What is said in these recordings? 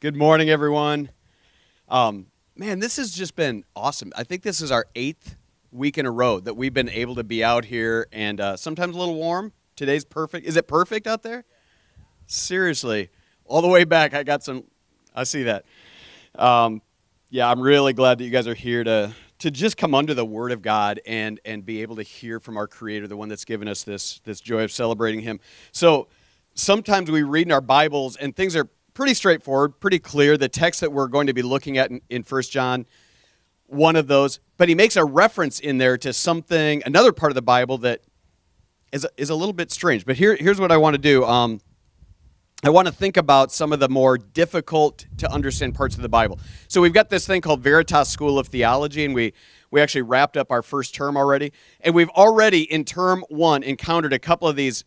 Good morning, everyone. Um, man, this has just been awesome. I think this is our eighth week in a row that we've been able to be out here, and uh, sometimes a little warm. Today's perfect. Is it perfect out there? Seriously, all the way back, I got some. I see that. Um, yeah, I'm really glad that you guys are here to to just come under the Word of God and and be able to hear from our Creator, the one that's given us this this joy of celebrating Him. So sometimes we read in our Bibles and things are pretty straightforward, pretty clear. The text that we're going to be looking at in, in 1 John, one of those, but he makes a reference in there to something, another part of the Bible that is, is a little bit strange. But here, here's what I want to do. Um, I want to think about some of the more difficult to understand parts of the Bible. So we've got this thing called Veritas School of Theology, and we we actually wrapped up our first term already, and we've already in term one encountered a couple of these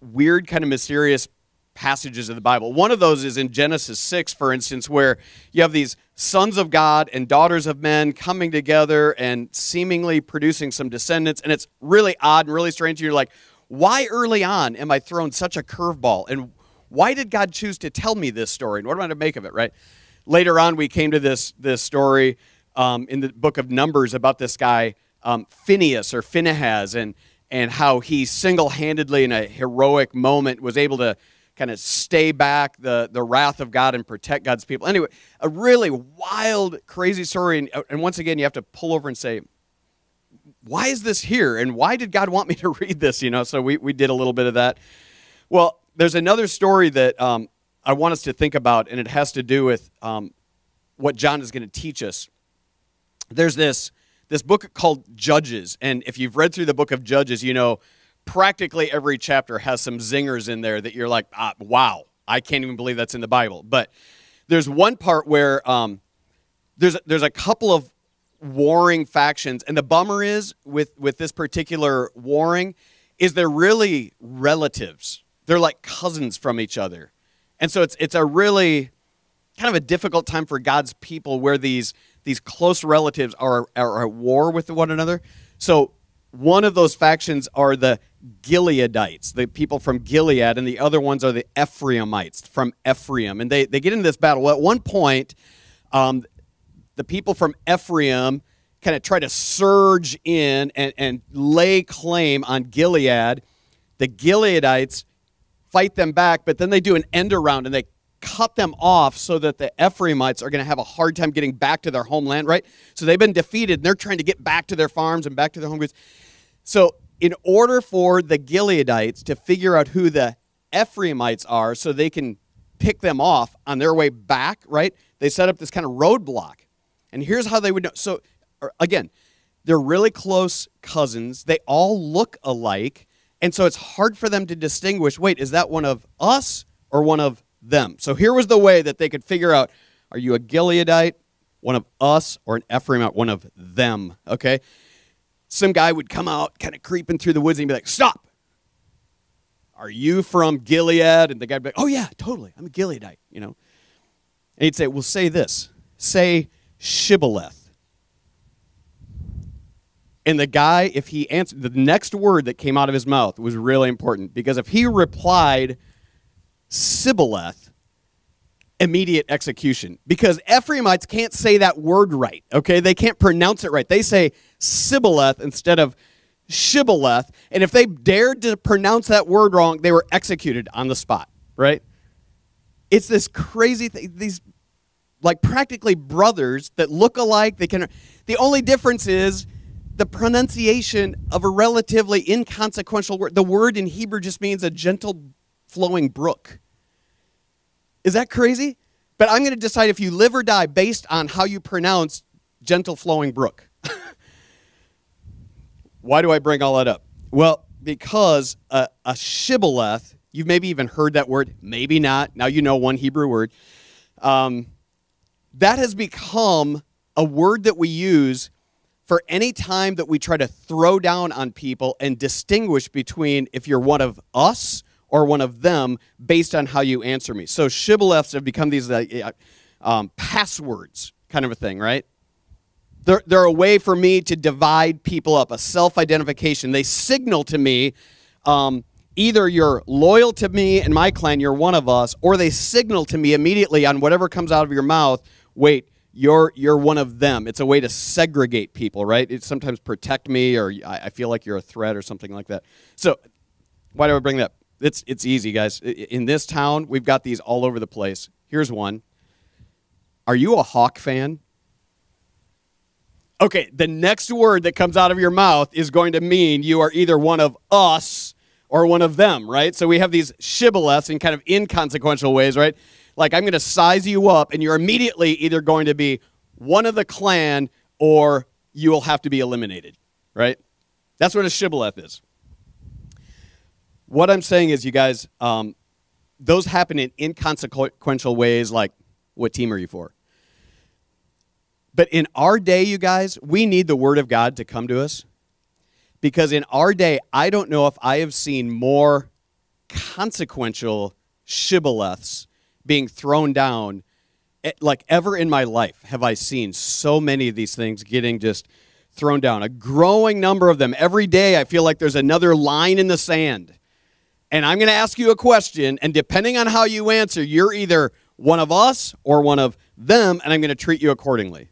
weird, kind of mysterious passages of the Bible. One of those is in Genesis 6, for instance, where you have these sons of God and daughters of men coming together and seemingly producing some descendants. And it's really odd and really strange. You're like, why early on am I thrown such a curveball? And why did God choose to tell me this story? And what am I to make of it, right? Later on, we came to this, this story um, in the book of Numbers about this guy, um, Phineas or Phinehas, and, and how he single handedly, in a heroic moment, was able to kind of stay back the, the wrath of God and protect God's people. Anyway, a really wild, crazy story. And, and once again, you have to pull over and say, why is this here? And why did God want me to read this? You know, so we, we did a little bit of that. Well, there's another story that um, I want us to think about, and it has to do with um, what John is going to teach us. There's this this book called Judges, and if you've read through the book of Judges, you know practically every chapter has some zingers in there that you're like, ah, wow, I can't even believe that's in the Bible. But there's one part where um, there's there's a couple of warring factions, and the bummer is with with this particular warring is they're really relatives. They're like cousins from each other, and so it's it's a really kind of a difficult time for God's people where these these close relatives are are at war with one another. So one of those factions are the Gileadites, the people from Gilead, and the other ones are the Ephraimites from Ephraim. And they, they get into this battle. Well, at one point, um, the people from Ephraim kind of try to surge in and, and lay claim on Gilead. The Gileadites fight them back, but then they do an end around and they cut them off so that the Ephraimites are going to have a hard time getting back to their homeland, right? So they've been defeated and they're trying to get back to their farms and back to their home goods. So, in order for the Gileadites to figure out who the Ephraimites are so they can pick them off on their way back, right? They set up this kind of roadblock. And here's how they would know. So, er, again, they're really close cousins. They all look alike. And so it's hard for them to distinguish wait, is that one of us or one of them? So here was the way that they could figure out are you a Gileadite, one of us, or an Ephraimite, one of them? Okay? Some guy would come out kind of creeping through the woods and be like, Stop! Are you from Gilead? And the guy would be like, Oh, yeah, totally. I'm a Gileadite, you know. And he'd say, Well, say this. Say Shibboleth. And the guy, if he answered, the next word that came out of his mouth was really important because if he replied Sibboleth, immediate execution because Ephraimites can't say that word right, okay? They can't pronounce it right. They say Sibboleth instead of Shibboleth. And if they dared to pronounce that word wrong, they were executed on the spot, right? It's this crazy thing. These, like, practically brothers that look alike. They can. The only difference is the pronunciation of a relatively inconsequential word. The word in Hebrew just means a gentle flowing brook. Is that crazy? But I'm going to decide if you live or die based on how you pronounce gentle flowing brook. Why do I bring all that up? Well, because a, a shibboleth, you've maybe even heard that word, maybe not. Now you know one Hebrew word. Um, that has become a word that we use for any time that we try to throw down on people and distinguish between if you're one of us or one of them based on how you answer me. So shibboleths have become these uh, um, passwords kind of a thing, right? They're, they're a way for me to divide people up, a self identification. They signal to me um, either you're loyal to me and my clan, you're one of us, or they signal to me immediately on whatever comes out of your mouth, wait, you're you're one of them. It's a way to segregate people, right? It sometimes protect me, or I, I feel like you're a threat, or something like that. So, why do I bring that? It's it's easy, guys. In this town, we've got these all over the place. Here's one. Are you a Hawk fan? Okay, the next word that comes out of your mouth is going to mean you are either one of us or one of them, right? So we have these shibboleths in kind of inconsequential ways, right? Like I'm going to size you up, and you're immediately either going to be one of the clan or you will have to be eliminated, right? That's what a shibboleth is. What I'm saying is, you guys, um, those happen in inconsequential ways, like what team are you for? But in our day, you guys, we need the Word of God to come to us. Because in our day, I don't know if I have seen more consequential shibboleths being thrown down eh, like ever in my life have I seen so many of these things getting just thrown down. A growing number of them. Every day, I feel like there's another line in the sand. And I'm going to ask you a question, and depending on how you answer, you're either one of us or one of them, and I'm going to treat you accordingly.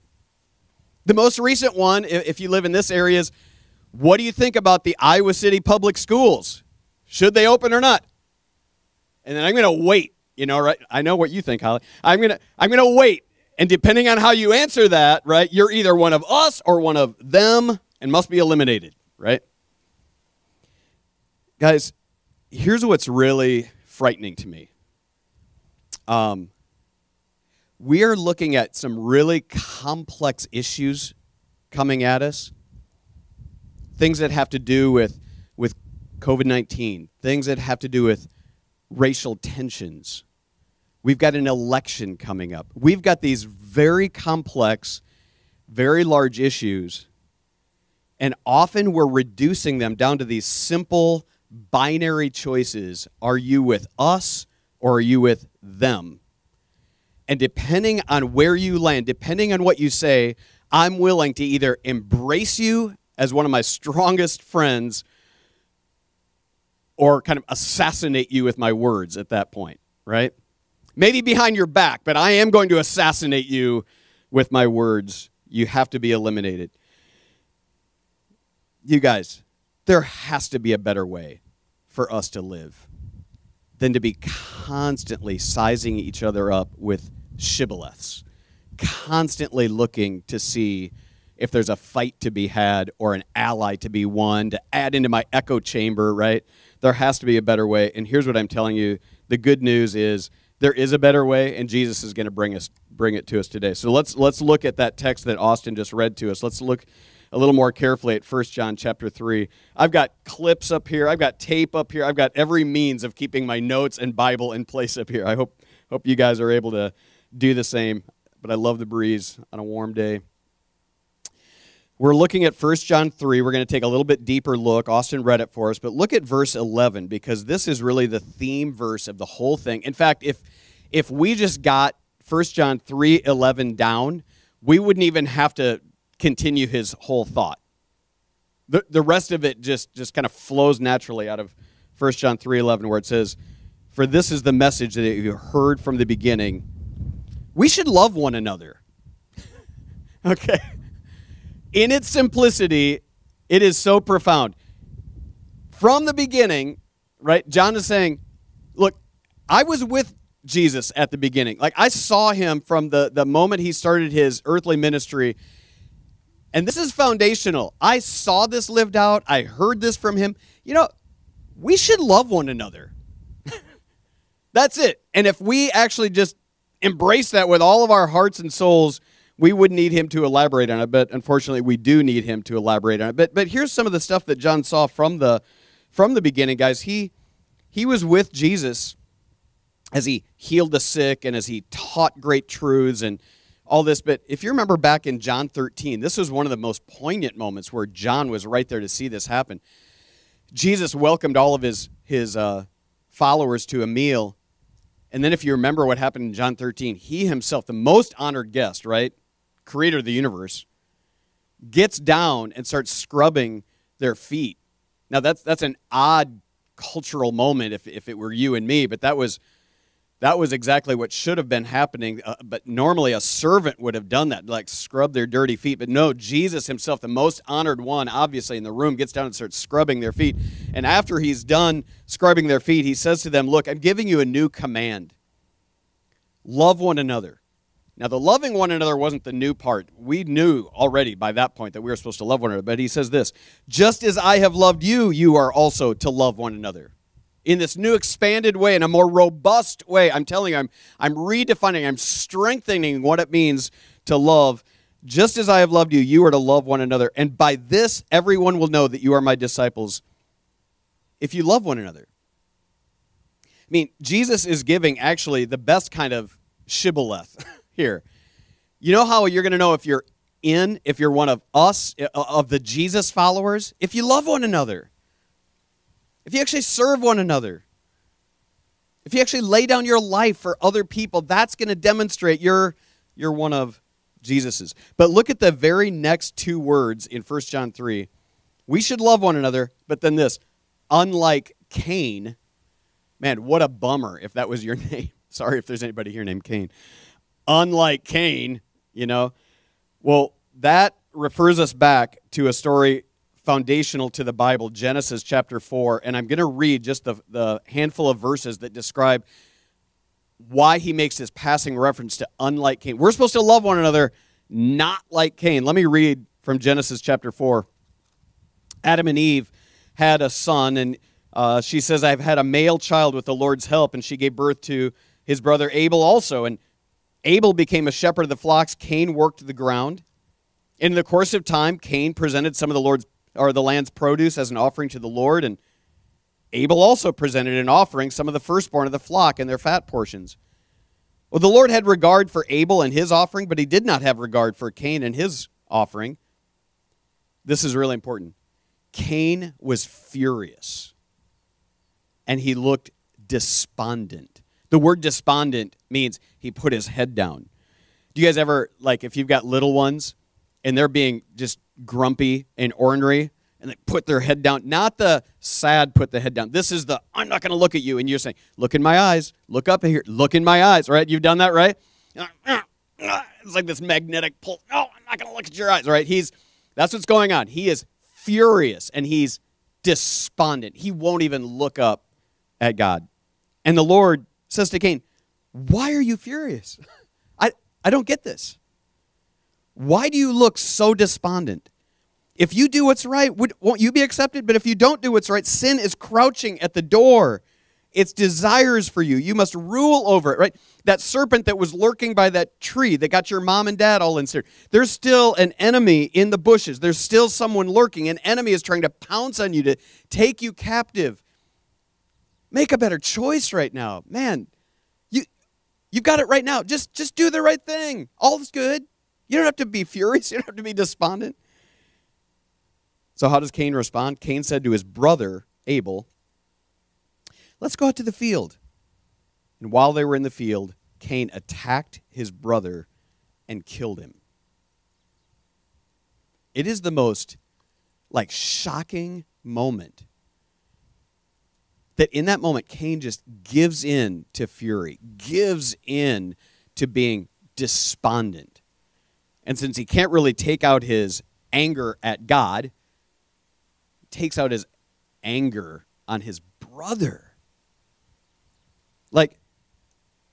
The most recent one, if you live in this area, is what do you think about the Iowa City public schools? Should they open or not? And then I'm going to wait. You know, right? I know what you think, Holly. I'm going to I'm going to wait. And depending on how you answer that, right, you're either one of us or one of them and must be eliminated, right? Guys, here's what's really frightening to me. Um, we are looking at some really complex issues coming at us. Things that have to do with, with COVID 19, things that have to do with racial tensions. We've got an election coming up. We've got these very complex, very large issues, and often we're reducing them down to these simple binary choices. Are you with us or are you with them? And depending on where you land, depending on what you say, I'm willing to either embrace you as one of my strongest friends or kind of assassinate you with my words at that point, right? Maybe behind your back, but I am going to assassinate you with my words. You have to be eliminated. You guys, there has to be a better way for us to live than to be constantly sizing each other up with shibboleths, constantly looking to see if there's a fight to be had or an ally to be won to add into my echo chamber, right? There has to be a better way. And here's what I'm telling you the good news is there is a better way, and Jesus is going to bring us bring it to us today. So let's let's look at that text that Austin just read to us. Let's look a little more carefully at 1 John chapter 3. I've got clips up here, I've got tape up here, I've got every means of keeping my notes and Bible in place up here. I hope hope you guys are able to do the same. But I love the breeze on a warm day. We're looking at 1 John 3. We're going to take a little bit deeper look. Austin read it for us, but look at verse 11 because this is really the theme verse of the whole thing. In fact, if if we just got 1 John 3:11 down, we wouldn't even have to continue his whole thought. The, the rest of it just, just kind of flows naturally out of 1 John 3.11 where it says, For this is the message that you heard from the beginning. We should love one another. okay? In its simplicity, it is so profound. From the beginning, right, John is saying, Look, I was with Jesus at the beginning. Like I saw him from the, the moment he started his earthly ministry and this is foundational. I saw this lived out, I heard this from him. You know, we should love one another. That's it. And if we actually just embrace that with all of our hearts and souls, we would need him to elaborate on it. But unfortunately, we do need him to elaborate on it. But but here's some of the stuff that John saw from the from the beginning, guys. He he was with Jesus as he healed the sick and as he taught great truths and all this. But if you remember back in John 13, this was one of the most poignant moments where John was right there to see this happen. Jesus welcomed all of his, his uh, followers to a meal. And then, if you remember what happened in John 13, he himself, the most honored guest, right? Creator of the universe, gets down and starts scrubbing their feet. Now, that's, that's an odd cultural moment if, if it were you and me, but that was that was exactly what should have been happening. Uh, but normally a servant would have done that, like scrub their dirty feet. But no, Jesus himself, the most honored one, obviously in the room, gets down and starts scrubbing their feet. And after he's done scrubbing their feet, he says to them, Look, I'm giving you a new command love one another. Now, the loving one another wasn't the new part. We knew already by that point that we were supposed to love one another. But he says this just as I have loved you, you are also to love one another. In this new expanded way, in a more robust way, I'm telling you, I'm, I'm redefining, I'm strengthening what it means to love. Just as I have loved you, you are to love one another. And by this, everyone will know that you are my disciples if you love one another. I mean, Jesus is giving actually the best kind of shibboleth. here. You know how you're going to know if you're in, if you're one of us, uh, of the Jesus followers? If you love one another, if you actually serve one another, if you actually lay down your life for other people, that's going to demonstrate you're, you're one of Jesus's. But look at the very next two words in 1 John 3. We should love one another, but then this, unlike Cain, man, what a bummer if that was your name. Sorry if there's anybody here named Cain unlike Cain, you know. Well, that refers us back to a story foundational to the Bible, Genesis chapter 4. And I'm going to read just the, the handful of verses that describe why he makes this passing reference to unlike Cain. We're supposed to love one another, not like Cain. Let me read from Genesis chapter 4. Adam and Eve had a son, and uh, she says, I've had a male child with the Lord's help. And she gave birth to his brother Abel also. And Abel became a shepherd of the flocks. Cain worked the ground. In the course of time, Cain presented some of the Lord's or the land's produce as an offering to the Lord, and Abel also presented an offering, some of the firstborn of the flock and their fat portions. Well, the Lord had regard for Abel and his offering, but he did not have regard for Cain and his offering. This is really important. Cain was furious, and he looked despondent. The word despondent means he put his head down. Do you guys ever, like, if you've got little ones and they're being just grumpy and ornery and they put their head down, not the sad put the head down. This is the, I'm not going to look at you. And you're saying, look in my eyes, look up here, look in my eyes, right? You've done that, right? It's like this magnetic pull. No, I'm not going to look at your eyes, right? He's, that's what's going on. He is furious and he's despondent. He won't even look up at God. And the Lord says to Cain, Why are you furious? I, I don't get this. Why do you look so despondent? If you do what's right, won't you be accepted? But if you don't do what's right, sin is crouching at the door. Its desires for you. You must rule over it, right? That serpent that was lurking by that tree that got your mom and dad all inside. There's still an enemy in the bushes. There's still someone lurking. An enemy is trying to pounce on you to take you captive. Make a better choice right now. Man, you you've got it right now. Just just do the right thing. All's good. You don't have to be furious. You don't have to be despondent. So how does Cain respond? Cain said to his brother Abel, "Let's go out to the field." And while they were in the field, Cain attacked his brother and killed him. It is the most like shocking moment that in that moment, Cain just gives in to fury, gives in to being despondent. And since he can't really take out his anger at God, takes out his anger on his brother. Like,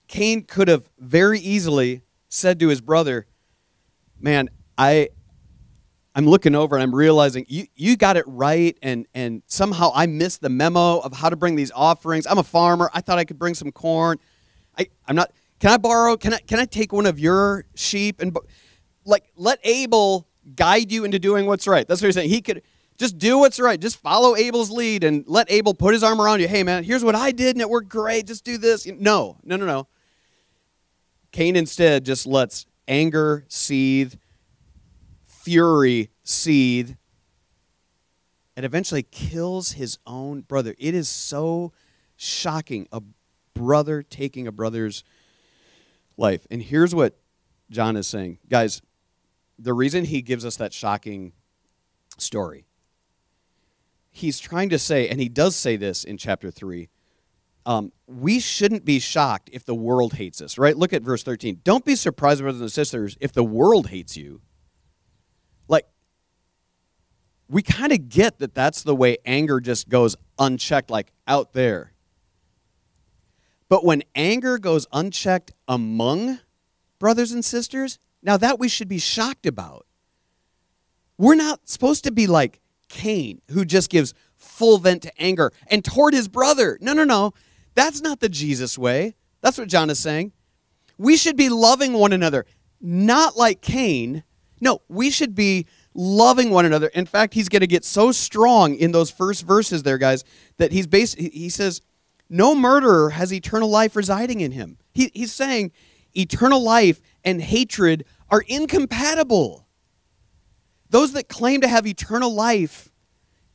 Cain could have very easily said to his brother, Man, I, I'm looking over and I'm realizing you, you got it right, and, and somehow I missed the memo of how to bring these offerings. I'm a farmer. I thought I could bring some corn. I, I'm not. Can I borrow? Can I can I take one of your sheep and like let Abel guide you into doing what's right? That's what he's saying. He could just do what's right. Just follow Abel's lead and let Abel put his arm around you. Hey man, here's what I did and it worked great. Just do this. No, no, no, no. Cain instead just lets anger seethe fury seethe and eventually kills his own brother. It is so shocking a brother taking a brother's life. And here's what John is saying. Guys, the reason he gives us that shocking story he's trying to say, and he does say this in chapter 3, um, we shouldn't be shocked if the world hates us, right? Look at verse 13. Don't be surprised, brothers and sisters, if the world hates you. Like, we kind of get that that's the way anger just goes unchecked, like out there. But when anger goes unchecked among brothers and sisters, now that we should be shocked about. We're not supposed to be like Cain, who just gives full vent to anger and toward his brother. No, no, no. That's not the Jesus way. That's what John is saying. We should be loving one another, not like Cain. No, we should be loving one another. In fact, he's going to get so strong in those first verses there, guys, that he's based, he says, no murderer has eternal life residing in him. He, he's saying eternal life and hatred are incompatible. Those that claim to have eternal life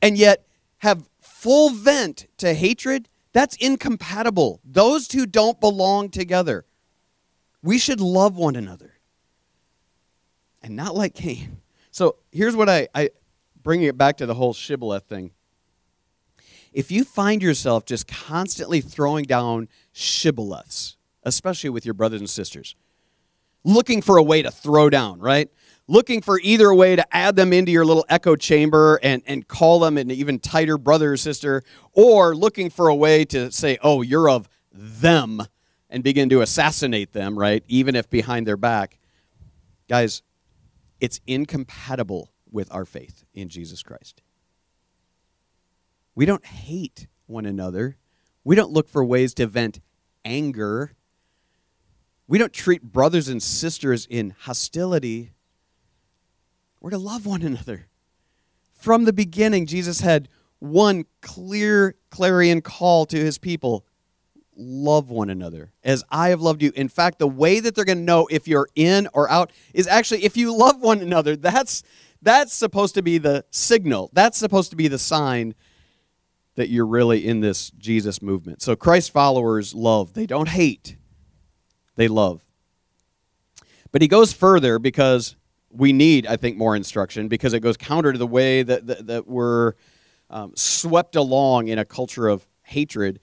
and yet have full vent to hatred, that's incompatible. Those two don't belong together. We should love one another and not like Cain. So here's what I, I bringing it back to the whole shibboleth thing. If you find yourself just constantly throwing down shibboleths, especially with your brothers and sisters, looking for a way to throw down, right? looking for either a way to add them into your little echo chamber and, and call them an even tighter brother or sister, or looking for a way to say, oh, you're of them, and begin to assassinate them, right? Even if behind their back. Guys, it's incompatible with our faith in Jesus Christ. We don't hate one another. We don't look for ways to vent anger. We don't treat brothers and sisters in hostility. We're to love one another. From the beginning, Jesus had one clear clarion call to his people love one another as I have loved you. In fact, the way that they're going to know if you're in or out is actually if you love one another. That's that's supposed to be the signal. That's supposed to be the sign that you're really in this Jesus movement. So Christ followers love. They don't hate. They love. But he goes further because we need, I think, more instruction because it goes counter to the way that, that, that we're um, swept along in a culture of hatred.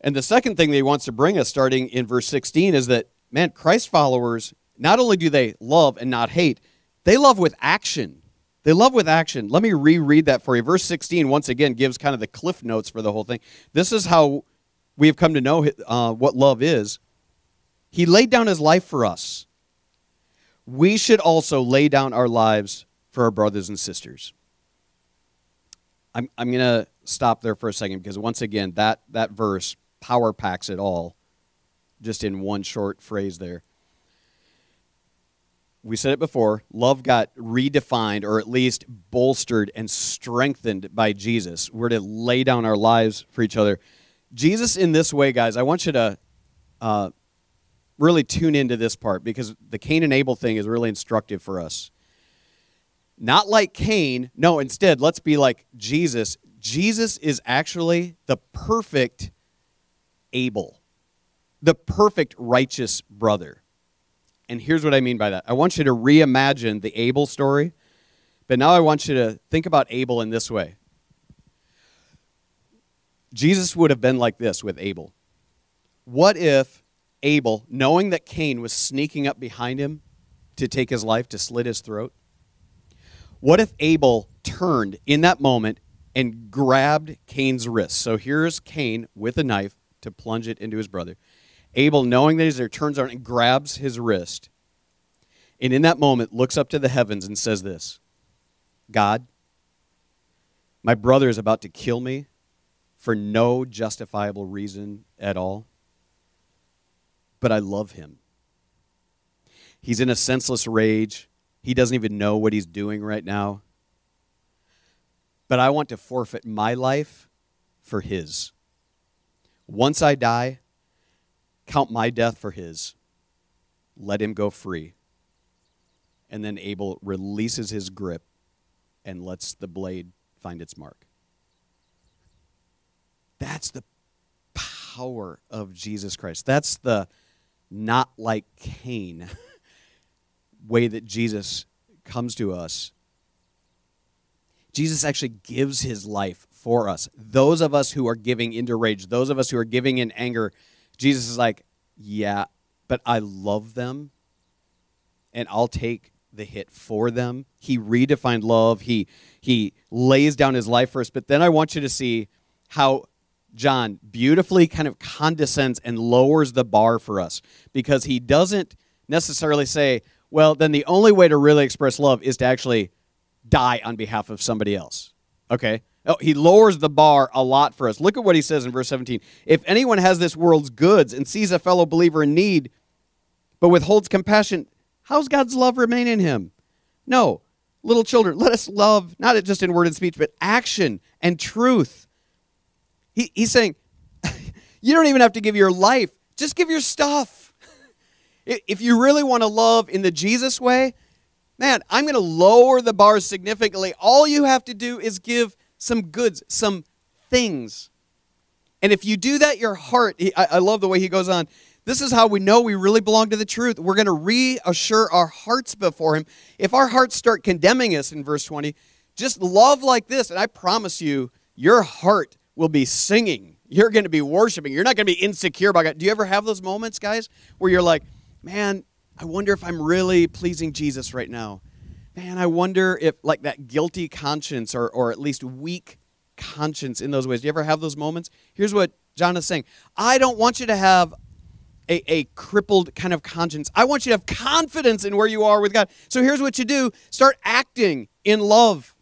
And the second thing that he wants to bring us, starting in verse 16, is that, man, Christ followers, not only do they love and not hate, they love with action. They love with action. Let me reread that for you. Verse 16, once again, gives kind of the cliff notes for the whole thing. This is how we have come to know uh, what love is. He laid down his life for us we should also lay down our lives for our brothers and sisters. I'm, I'm going to stop there for a second because, once again, that, that verse power packs it all just in one short phrase there. We said it before love got redefined or at least bolstered and strengthened by Jesus. We're to lay down our lives for each other. Jesus, in this way, guys, I want you to uh, really tune into this part because the Cain and Abel thing is really instructive for us. Not like Cain, no, instead, let's be like Jesus. Jesus is actually the perfect Abel, the perfect righteous brother. And here's what I mean by that I want you to reimagine the Abel story, but now I want you to think about Abel in this way. Jesus would have been like this with Abel. What if Abel, knowing that Cain was sneaking up behind him to take his life, to slit his throat? What if Abel turned in that moment and grabbed Cain's wrist? So here's Cain with a knife to plunge it into his brother. Abel, knowing that he's there, turns around and grabs his wrist. And in that moment, looks up to the heavens and says this God, my brother is about to kill me for no justifiable reason at all but I love him. He's in a senseless rage. He doesn't even know what he's doing right now. But I want to forfeit my life for his. Once I die, count my death for his. Let him go free. And then Abel releases his grip and lets the blade find its mark. That's the power of Jesus Christ. That's the not like Cain way that Jesus comes to us. Jesus actually gives his life for us. Those of us who are giving into rage, those of us who are giving in anger, Jesus is like, yeah, but I love them and I'll take the hit for them. He redefined love. He he lays down his life for us. But then I want you to see how John beautifully kind of condescends and lowers the bar for us because he doesn't necessarily say, well, then the only way to really express love is to actually die on behalf of somebody else. Okay? Oh, he lowers the bar a lot for us. Look at what he says in verse 17. If anyone has this world's goods and sees a fellow believer in need, but withholds compassion, how's God's love remain in him? No. Little children, let us love, not just in word and speech, but action and truth. He, he's saying, you don't even have to give your life, just give your stuff. If you really want to love in the Jesus way, man, I'm going to lower the bar significantly. All you have to do is give some goods, some things. And if you do that, your heart, I, I love the way he goes on. This is how we know we really belong to the truth. We're going to reassure our hearts before him. If our hearts start condemning us in verse 20, just love like this, and I promise you, your heart will be singing. You're going to be worshiping. You're not going to be insecure about God. Do you ever have those moments, guys, where you're like, man, I wonder if I'm really pleasing Jesus right now. Man, I wonder if, like, that guilty conscience or, or at least weak conscience in those ways. Do you ever have those moments? Here's what John is saying I don't want you to have a, a crippled kind of conscience. I want you to have confidence in where you are with God. So here's what you do start acting in love.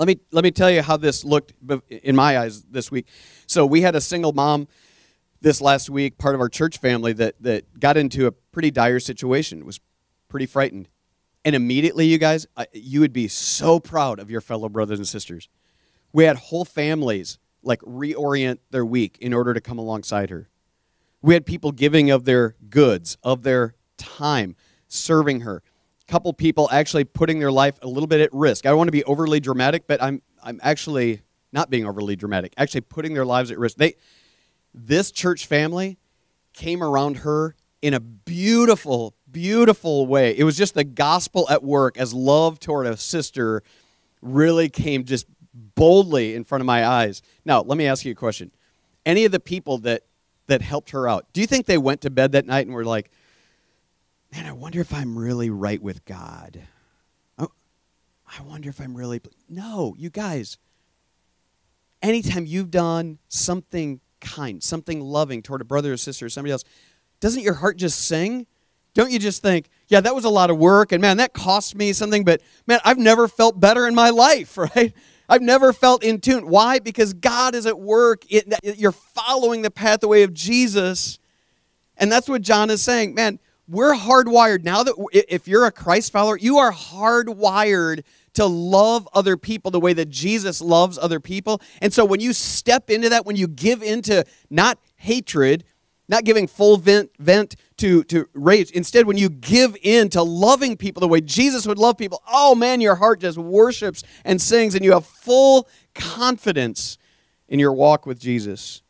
Let me, let me tell you how this looked in my eyes this week. So we had a single mom this last week, part of our church family, that, that got into a pretty dire situation, was pretty frightened. And immediately, you guys, you would be so proud of your fellow brothers and sisters. We had whole families like reorient their week in order to come alongside her. We had people giving of their goods, of their time, serving her. Couple people actually putting their life a little bit at risk. I don't want to be overly dramatic, but I'm I'm actually not being overly dramatic. Actually putting their lives at risk. They this church family came around her in a beautiful, beautiful way. It was just the gospel at work as love toward a sister really came just boldly in front of my eyes. Now, let me ask you a question. Any of the people that that helped her out, do you think they went to bed that night and were like, "Man, I wonder if I'm really right with God." Oh, I wonder if I'm really No, you guys. Anytime you've done something kind, something loving toward a brother or sister or somebody else, doesn't your heart just sing? Don't you just think, yeah, that was a lot of work and man, that cost me something, but man, I've never felt better in my life, right? I've never felt in tune. Why? Because God is at work. It, you're following the pathway of Jesus. And that's what John is saying. Man, we're hardwired now that if you're a Christ follower, you are hardwired to love other people the way that Jesus loves other people. And so when you step into that, when you give into not hatred, not giving full vent, vent to, to rage, instead, when you give in to loving people the way Jesus would love people, oh man, your heart just worships and sings, and you have full confidence in your walk with Jesus.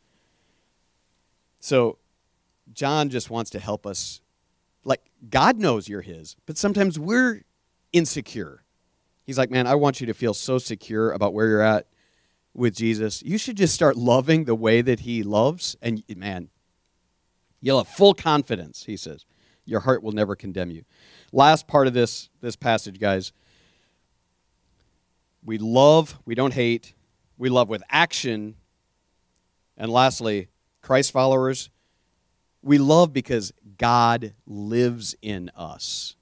So, John just wants to help us. Like, God knows you're His, but sometimes we're insecure. He's like, man, I want you to feel so secure about where you're at with Jesus. You should just start loving the way that He loves. And man, you'll have full confidence, he says. Your heart will never condemn you. Last part of this, this passage, guys. We love, we don't hate. We love with action. And lastly, Christ followers, we love because God lives in us.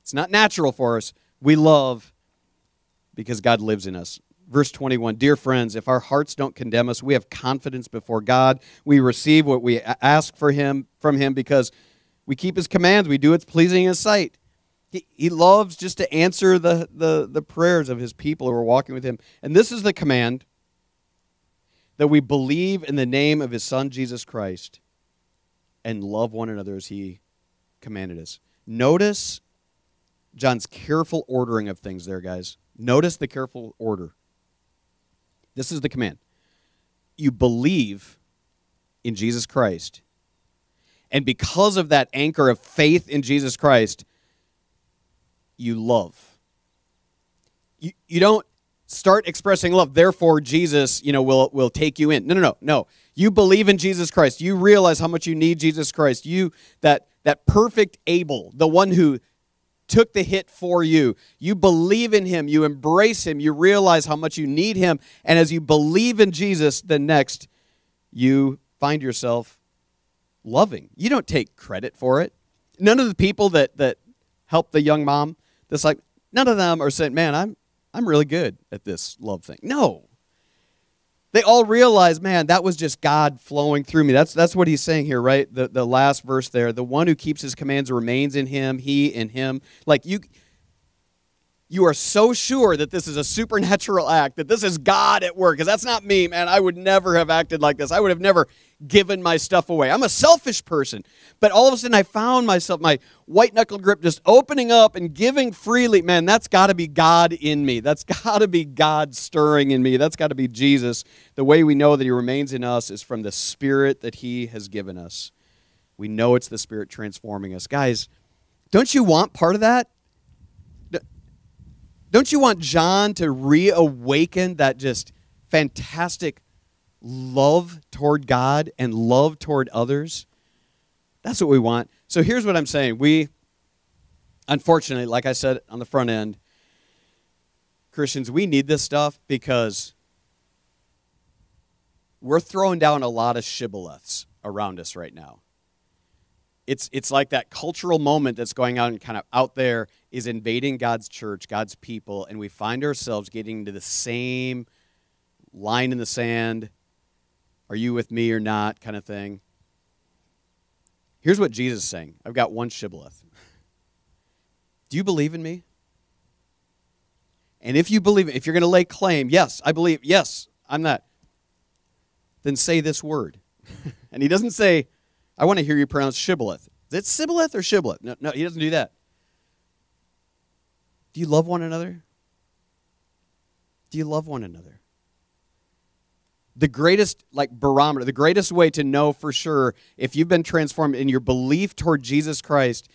It's not natural for us. We love because God lives in us. Verse 21 Dear friends, if our hearts don't condemn us, we have confidence before God. We receive what we ask for him from him because we keep his commands, we do what's pleasing in his sight. He, he loves just to answer the, the, the prayers of his people who are walking with him. And this is the command that we believe in the name of his son, Jesus Christ, and love one another as he commanded us. Notice John's careful ordering of things there, guys. Notice the careful order. This is the command. You believe in Jesus Christ. And because of that anchor of faith in Jesus Christ, you love. You, you don't start expressing love. Therefore, Jesus, you know, will will take you in. No, no, no, no. You believe in Jesus Christ. You realize how much you need Jesus Christ. You that that perfect Abel, the one who took the hit for you. You believe in him, you embrace him, you realize how much you need him, and as you believe in Jesus, the next you find yourself loving. You don't take credit for it. None of the people that that help the young mom, that's like none of them are saying, "Man, I'm I'm really good at this love thing." No. They all realize, man, that was just God flowing through me. That's that's what he's saying here, right? The the last verse there. The one who keeps his commands remains in him, he in him. Like you you are so sure that this is a supernatural act, that this is God at work, because that's not me, man. I would never have acted like this. I would have never given my stuff away. I'm a selfish person. But all of a sudden, I found myself, my white knuckle grip just opening up and giving freely. Man, that's got to be God in me. That's got to be God stirring in me. That's got to be Jesus. The way we know that He remains in us is from the Spirit that He has given us. We know it's the Spirit transforming us. Guys, don't you want part of that? Don't you want John to reawaken that just fantastic love toward God and love toward others? That's what we want. So here's what I'm saying. We, unfortunately, like I said on the front end, Christians, we need this stuff because we're throwing down a lot of shibboleths around us right now. It's, it's like that cultural moment that's going on kind of out there is invading God's church, God's people, and we find ourselves getting into the same line in the sand, are you with me or not kind of thing. Here's what Jesus is saying I've got one shibboleth. Do you believe in me? And if you believe, if you're going to lay claim, yes, I believe, yes, I'm that, then say this word. and he doesn't say, I want to hear you pronounce shibboleth. Is it shibboleth or shibboleth? No, no, he doesn't do that. Do you love one another? Do you love one another? The greatest, like, barometer, the greatest way to know for sure if you've been transformed in your belief toward Jesus Christ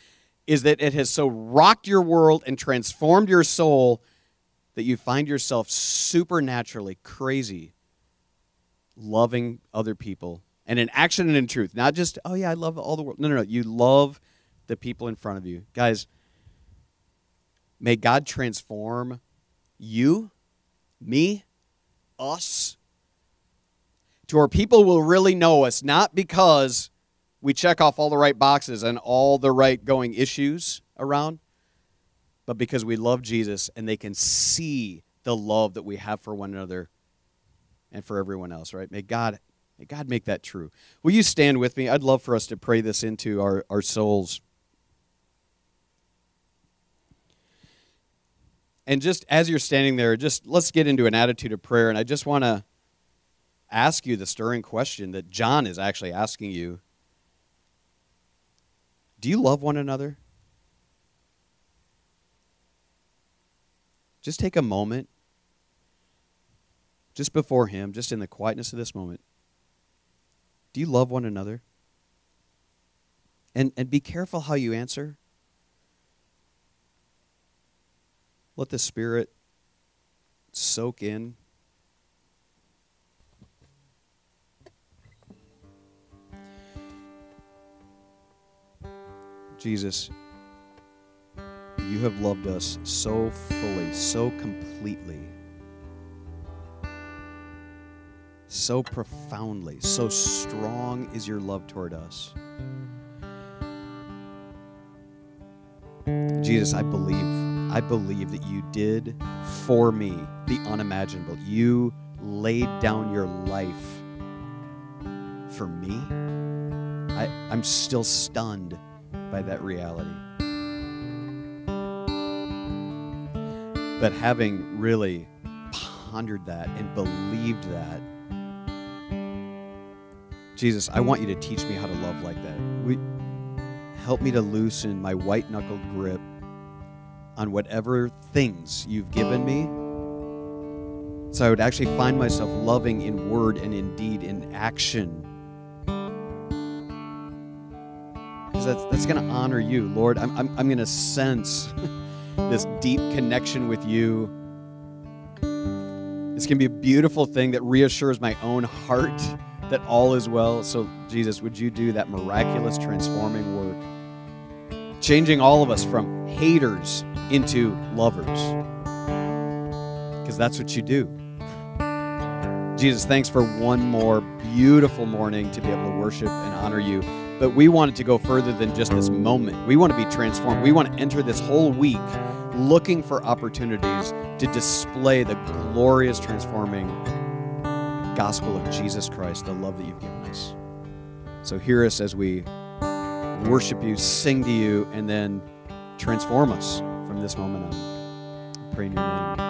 is that it has so rocked your world and transformed your soul that you find yourself supernaturally crazy loving other people and in action and in truth. Not just, oh, yeah, I love all the world. No, no, no. You love the people in front of you. Guys, may God transform you, me, us, to where people will really know us, not because we check off all the right boxes and all the right going issues around, but because we love Jesus and they can see the love that we have for one another and for everyone else, right? May God May God make that true. Will you stand with me? I'd love for us to pray this into our, our souls. And just as you're standing there, just let's get into an attitude of prayer. And I just want to ask you the stirring question that John is actually asking you Do you love one another? Just take a moment, just before Him, just in the quietness of this moment. Do you love one another? And, and be careful how you answer. Let the Spirit soak in. Jesus, you have loved us so fully, so completely. So profoundly, so strong is your love toward us. Jesus, I believe, I believe that you did for me the unimaginable. You laid down your life for me. I, I'm still stunned by that reality. But having really pondered that and believed that, Jesus, I want you to teach me how to love like that. We, help me to loosen my white knuckled grip on whatever things you've given me. So I would actually find myself loving in word and in deed, in action. Because that's, that's going to honor you, Lord. I'm, I'm, I'm going to sense this deep connection with you This can be a beautiful thing that reassures my own heart that all is well. So, Jesus, would you do that miraculous transforming work, changing all of us from haters into lovers? Because that's what you do. Jesus, thanks for one more beautiful morning to be able to worship and honor you. But we wanted to go further than just this moment. We want to be transformed. We want to enter this whole week looking for opportunities to display the glorious, transforming gospel of Jesus Christ, the love that you've given us. So hear us as we worship you, sing to you, and then transform us from this moment on. I pray in your name.